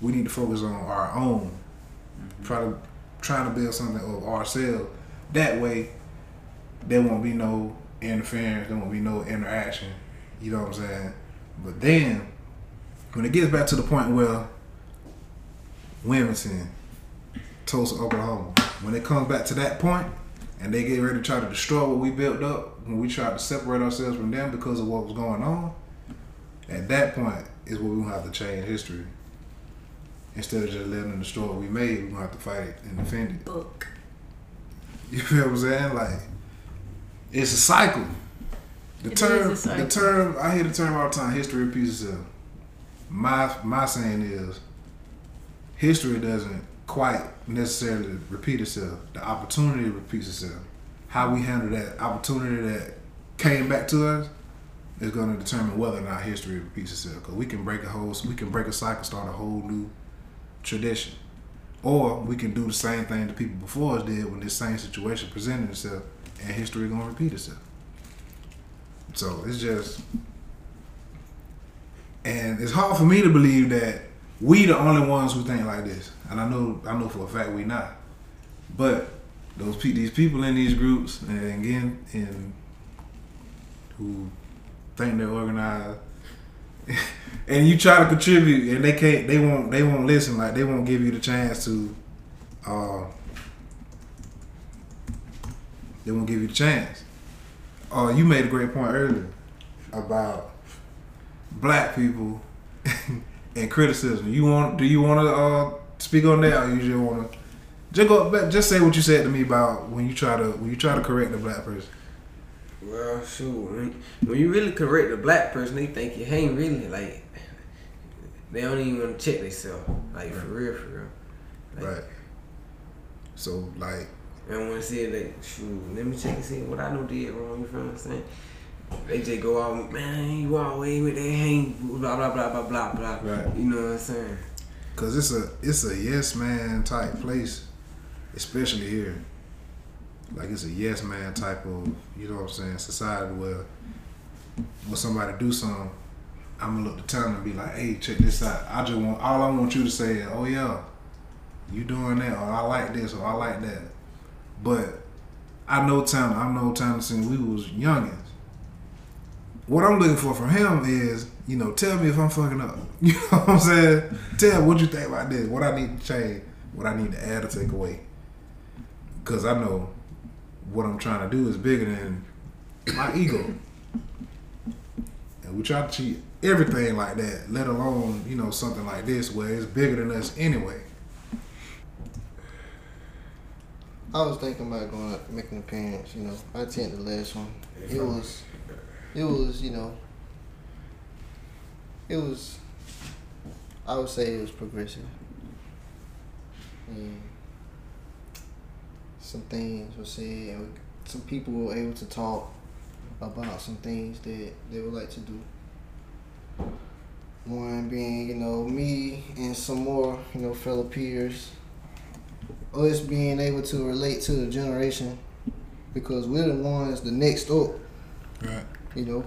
We need to focus on our own. Mm-hmm. Try to trying to build something of ourselves. That way, there won't be no interference. There won't be no interaction. You know what I'm saying? But then, when it gets back to the point where Wilmington, Tulsa, Oklahoma, when it comes back to that point, and they get ready to try to destroy what we built up, when we try to separate ourselves from them because of what was going on, at that point is where we're gonna have to change history. Instead of just letting them destroy what we made, we're gonna have to fight it and defend it. Book. You feel what I'm saying? Like it's a cycle. The It term, is a cycle. the term, I hear the term all the time. History repeats itself. My my saying is, history doesn't quite necessarily repeat itself. The opportunity repeats itself. How we handle that opportunity that came back to us, is going to determine whether or not history repeats itself. Because we can break a whole, we can break a cycle, start a whole new tradition, or we can do the same thing the people before us did when this same situation presented itself, and history going to repeat itself. So it's just, and it's hard for me to believe that we the only ones who think like this, and I know I know for a fact we not, but those pe- these people in these groups and again in who think they're organized *laughs* and you try to contribute and they can't they won't they won't listen. Like they won't give you the chance to uh they won't give you the chance. Uh you made a great point earlier about black people *laughs* and criticism you want do you want to uh speak on that or you just want to just go back just say what you said to me about when you try to when you try to correct a black person Well, shoot. When, when you really correct a black person, they think you ain't really like. They don't even want to check themselves. Like for real, for real. Like, right so like I don't want to say like, shoot. Let me check and see what I know did wrong. You feel what I'm saying? They just go out, man. You always with that hang, blah blah blah blah blah blah. Right. You know what I'm saying? Cause it's a it's a yes man type place, especially here. Like it's a yes man type of you know what I'm saying society where when somebody do something, I'm gonna look the town and be like, hey, check this out. I just want all I want you to say is, oh yeah, you doing that, or I like this, or I like that. But I know Tanner. I know Tanner since we was youngins. What I'm looking for from him is, you know, tell me if I'm fucking up. *laughs* You know what I'm saying? Tell me what you think about this. What I need to change. What I need to add or take away. Because I know what I'm trying to do is bigger than my ego. And we try to cheat everything like that, let alone, you know, something like this where it's bigger than us anyway. I was thinking about going up, making an appearance. You know, I attended the last one. It was, it was, you know, it was. I would say it was progressive. And some things were said, some people were able to talk about some things that they would like to do. One being, you know, me and some more, you know, fellow peers us being able to relate to the generation because we're the ones the next up, Right. You know,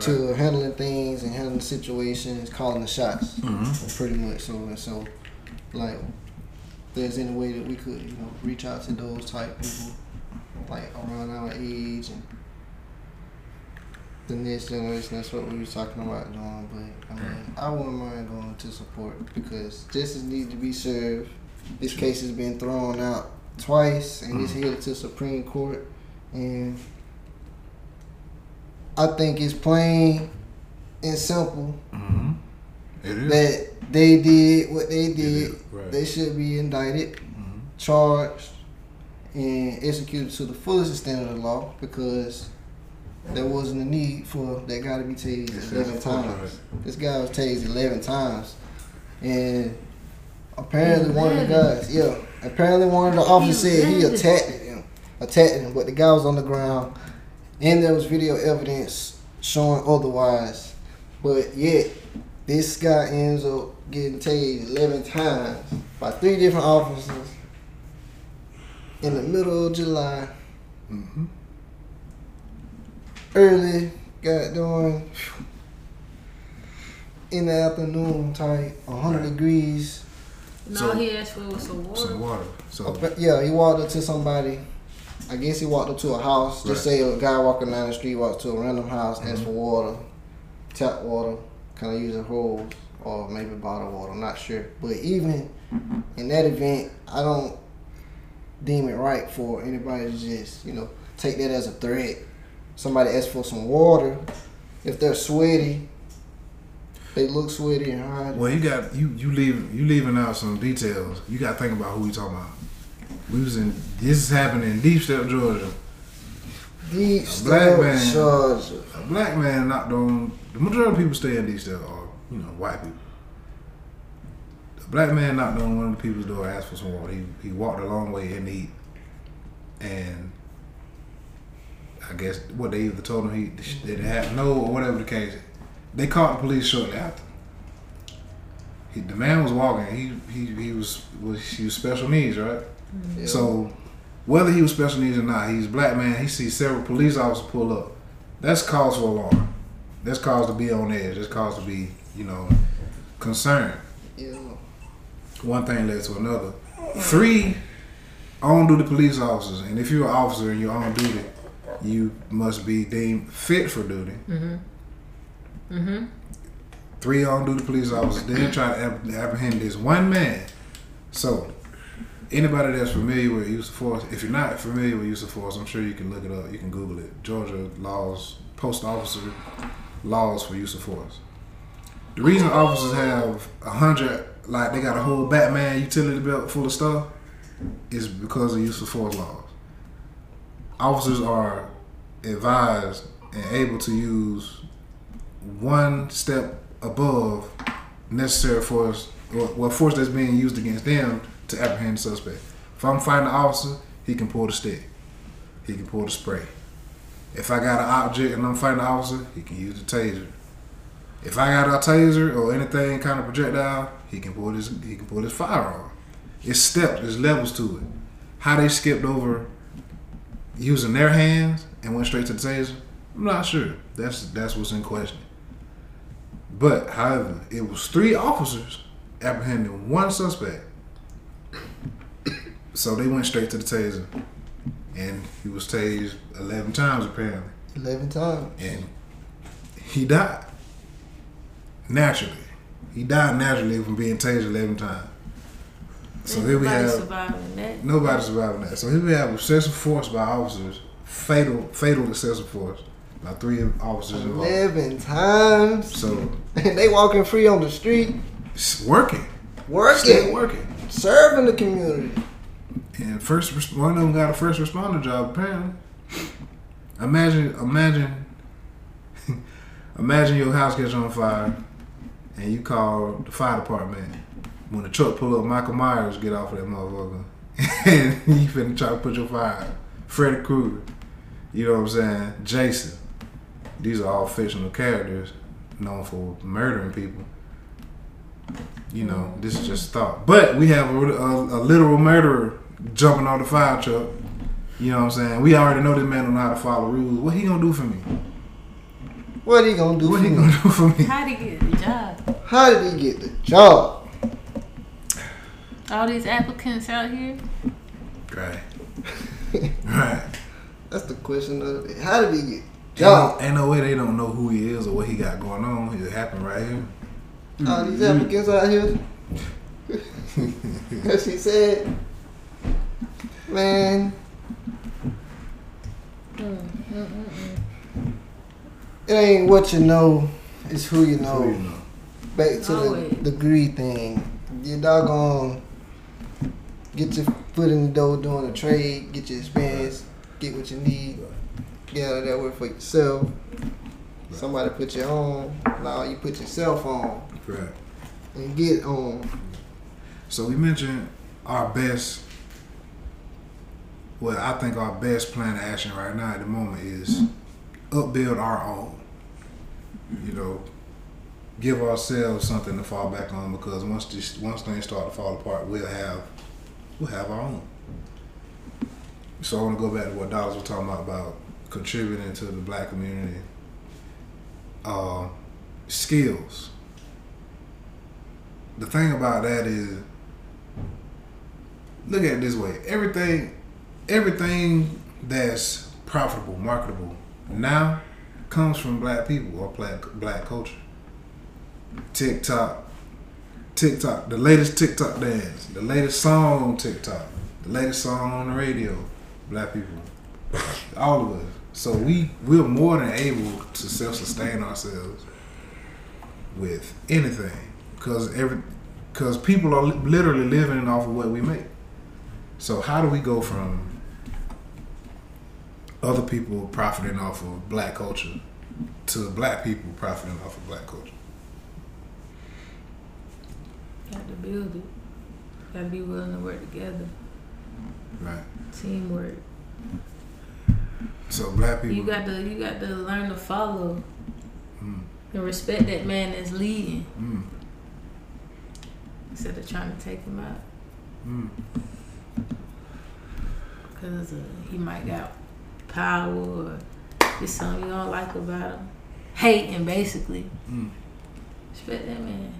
to handling things and handling situations, calling the shots, Mm-hmm. pretty much. So and so, like, if there's any way that we could, you know, reach out to those type people, like around our age and the next generation. That's what we were talking about doing. But I mean, I wouldn't mind going to support because justice needs to be served. This case has been thrown out twice, and it's headed to Supreme Court, and I think it's plain and simple Mm-hmm. It is. that they did what they did. right. They should be indicted, Mhm. charged, and executed to the fullest extent of the law because there wasn't a need for that guy to be tased Yes, eleven yes, times. This guy was tased eleven times, and apparently one of the guys, yeah, apparently one of the officers said he attacked him, attacked him, but the guy was on the ground, and there was video evidence showing otherwise. But yet, this guy ends up getting tased eleven times by three different officers in the middle of July, Mm-hmm. early, got doing in the afternoon type, hundred Right. degrees. No, So- he asked for some water. Some water. So yeah, he walked up to somebody. I guess he walked up to a house. Just Right. say a guy walking down the street walks to a random house, asks Mhm. for water, tap water, kind of using a hose or maybe bottled water. I'm not sure. But even in that event, I don't deem it right for anybody to just you know take that as a threat. Somebody asks for some water. If they're sweaty, they look sweaty and hot. Well, you got you you leave you leaving out some details. You got to think about who we talking about. We was in this is happening in Deep Step, Georgia. Deep A black Step, man. Georgia. A black man knocked on. The majority of people stay in Deep Step, are you know, white people. A black man knocked on one of the people's door, asked for some water. He he walked a long way in the heat, and I guess what they either told him he didn't have no or whatever the case. They called the police shortly after. He, the man was walking. He he he was was he was special needs, right? Yeah. So whether he was special needs or not, he's a black man. He sees several police officers pull up. That's cause for alarm. That's cause to be on edge. That's cause to be you know concerned. yeah. One thing led to another. Three on duty police officers, and if you're an officer and you're on duty, you must be deemed fit for duty. Mm-hmm. Mm-hmm. Three on duty police officers. Then try to apprehend this one man. So, anybody that's familiar with use of force, if you're not familiar with use of force, I'm sure you can look it up. You can Google it. Georgia laws, post officer laws for use of force. The reason officers have a hundred, like they got a whole Batman utility belt full of stuff, is because of use of force laws. Officers are advised and able to use one step above necessary force or what force that's being used against them to apprehend the suspect. If I'm fighting an officer, he can pull the stick. He can pull the spray. If I got an object and I'm fighting an officer, he can use the taser. If I got a taser or anything kind of projectile, he can pull his he can pull his firearm. It's steps, there's levels to it. How they skipped over using their hands and went straight to the taser, I'm not sure. That's that's what's in question. But however, it was three officers apprehending one suspect. So they went straight to the taser. And he was tased eleven times apparently. Eleven times. And he died. Naturally. He died naturally from being tased eleven times. So here we Nobody have surviving that. Nobody surviving that. So here we have excessive force by officers, fatal, fatal excessive force by three officers involved. Eleven times. So *laughs* And they walking free on the street, it's working, still working, working. serving the community. And first, one of them got a first responder job apparently. Imagine, imagine, *laughs* imagine your house gets on fire, and you call the fire department. When the truck pull up, Michael Myers get off of that motherfucker, *laughs* and you finna try to put your fire. Freddy Krueger, you know what I'm saying? Jason. These are all fictional characters known for murdering people. You know, this is just thought. But we have a, a, a literal murderer jumping on the fire truck. You know what I'm saying? We already know this man don't know how to follow rules. What he gonna do for me? What he gonna do What for he me? gonna do for me? How did he get the job? How did he get the job? All these applicants out here. Right. *laughs* right. That's the question of the day. How did he get Ain't job? no, ain't no way they don't know who he is or what he got going on. It happened right here. All these applicants out here. *laughs* As she said, man, it ain't what you know, it's who you know. Who you know. Back to Always. the degree thing. You doggone get your foot in the door doing a trade, get your experience, get what you need, get out of that work for yourself. Somebody put you on, now you put yourself on Right. and get on. So we mentioned our best. Well, I think our best plan of action right now at the moment is upbuild our own. You know, give ourselves something to fall back on because once this, once things start to fall apart, we'll have we'll have our own. So I want to go back to what Dollars was talking about about contributing to the black community. Uh, skills. The thing about that is look at it this way. Everything everything that's profitable, marketable now comes from black people or black black culture. TikTok, TikTok, the latest TikTok dance, the latest song on TikTok, the latest song on the radio, black people, all of us. So we we're more than able to self sustain ourselves with anything because every because people are literally living off of what we make. So how do we go from other people profiting off of black culture to black people profiting off of black culture? Got to build it. Got to be willing to work together. Right. Teamwork. So black people. You got to you got to learn to follow Mm. and respect that man that's leading Mm. instead of trying to take him out Mm. because uh, he might got power or just something you don't like about him. Hating basically. Mm. Respect that man.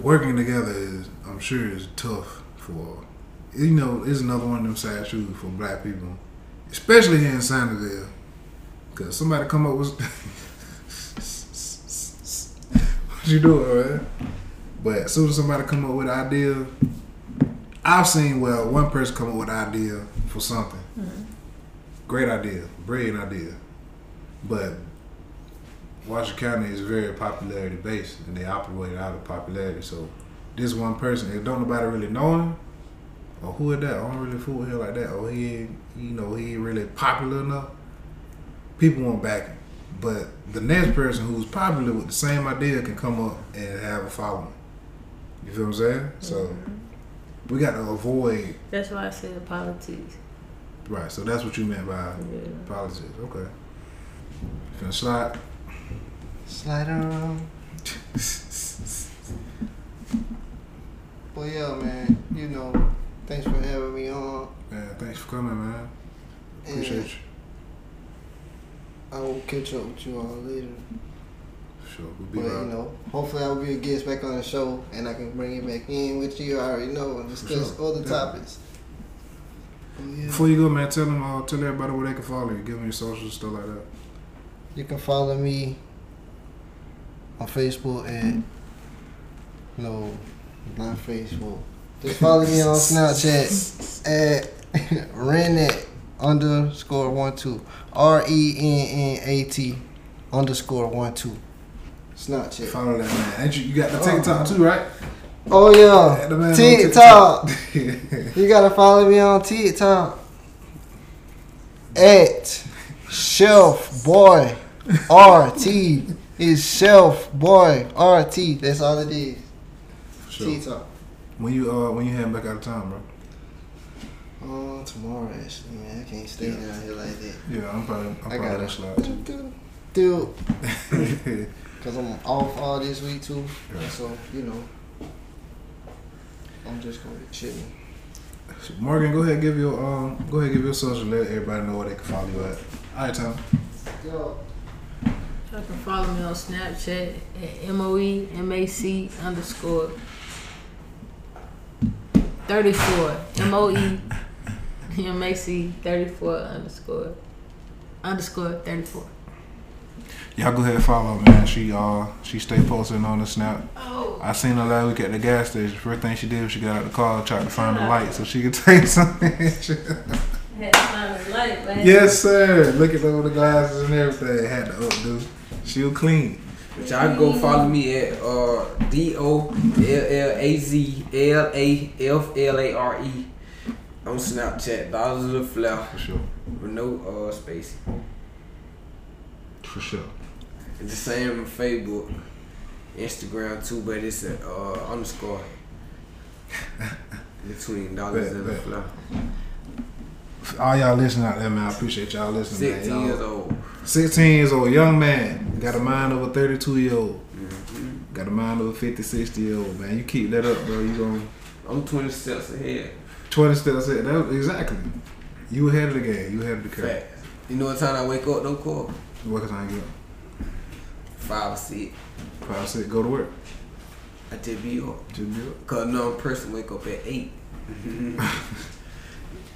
Working together is, I'm sure, is tough for. You know, it's another one of them sad shoes for black people, especially here in Sanderville. Cause somebody come up with *laughs* what you doing, man? But as soon as somebody come up with an idea, I've seen well one person come up with an idea for something. Mm-hmm. Great idea, brilliant idea, but Washington County is very popularity based, and they operate out of popularity. So this one person, if don't nobody really know him, or who is that? I don't really fool with him like that. Or he, ain't, you know, he ain't really popular enough. People won't back him. But the next person who's popular with the same idea can come up and have a following. You feel what I'm saying? So mm-hmm. We got to avoid. That's why I said politics. Right. So that's what you meant by Yeah. politics. Okay. Finna slide. Slide around. *laughs* But yeah, man, you know, thanks for having me on. Man, thanks for coming, man. And Appreciate you. I will catch up with you all later. Sure, we'll be But you know, hopefully I will be a guest back on the show and I can bring it back in with you. I already know and discuss sure. other Yeah. topics. Yeah. Before you go, man, tell them, uh, tell everybody where they can follow you. Give them your socials, stuff like that. You can follow me on Facebook at no, not Facebook. Just follow me on Snapchat at *laughs* Renet underscore one two. R E N N A T underscore one two. Snapchat. Follow that man. Ain't you, you got the Oh. TikTok too, right? Oh man yeah, on TikTok. You gotta follow me on TikTok at Shelf Boy RT. Is Shelf Boy RT. That's all it is. Sure. TikTok. When you uh when you heading back out of town, bro? Oh, tomorrow actually, man. I can't stay Yeah. down here like that. Yeah, I'm probably I'm I probably gotta slide. Dude, *laughs* because I'm off all this week too. Yeah. So, you know, I'm just going to be chilling. Morgan, go ahead give your um go ahead give your social. Let everybody know where they can follow you at. All right, Tom. Yo. Y'all can follow me on Snapchat at M O E M A C underscore thirty four. M O E M A C thirty four underscore underscore thirty four. Y'all go ahead and follow man. She uh she stay posting on the snap. Oh. I seen her last week at the gas station. First thing she did was she got out the car, tried to find the light so she could *laughs* take something. Had to find a light, man. yes, sir. Look at over the glasses and everything. Had to updo. She was clean. But y'all can go follow me at uh, D O L L A Z L A F L A R E on Snapchat. Dollars of the Flair For sure. with no uh, space. For sure. It's the same on Facebook, Instagram too, but it's a uh, underscore *laughs* between Dollars Bet, and the bet. Flair. All y'all listening out there, man. I appreciate y'all listening. 16 Y'all- years old. 16 years old, young man. Got a mind of a 32 year old. Mhm. Got a mind of a 50, 60 year old, man. You keep that up, bro. You gonna I'm 20 steps ahead. 20 steps ahead. That, exactly. You ahead of the game. You ahead of the curve. Fact. You know what time I wake up though, Cole? What time you get up? Five six. Five, six, go to work. I just be up. Just be up. Cause no person wake up at eight. *laughs*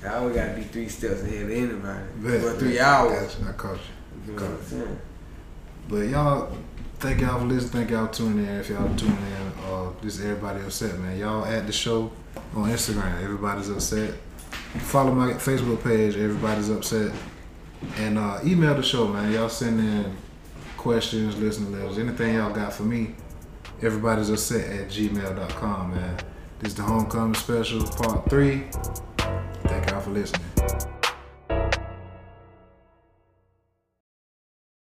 I always gotta be three steps ahead of anybody. Bet, For three hours. I caught you. You what I'm saying? But y'all, thank y'all for listening. Thank y'all tuning in. If y'all tuning in, uh, this is everybody upset, man. Y'all at the show on Instagram. Everybody's upset. Follow my Facebook page. Everybody's upset. And uh, email the show, man. Y'all send in questions, listening letters, anything y'all got for me. Everybody's upset at gmail.com, man. This is the homecoming special, part three. Thank y'all for listening.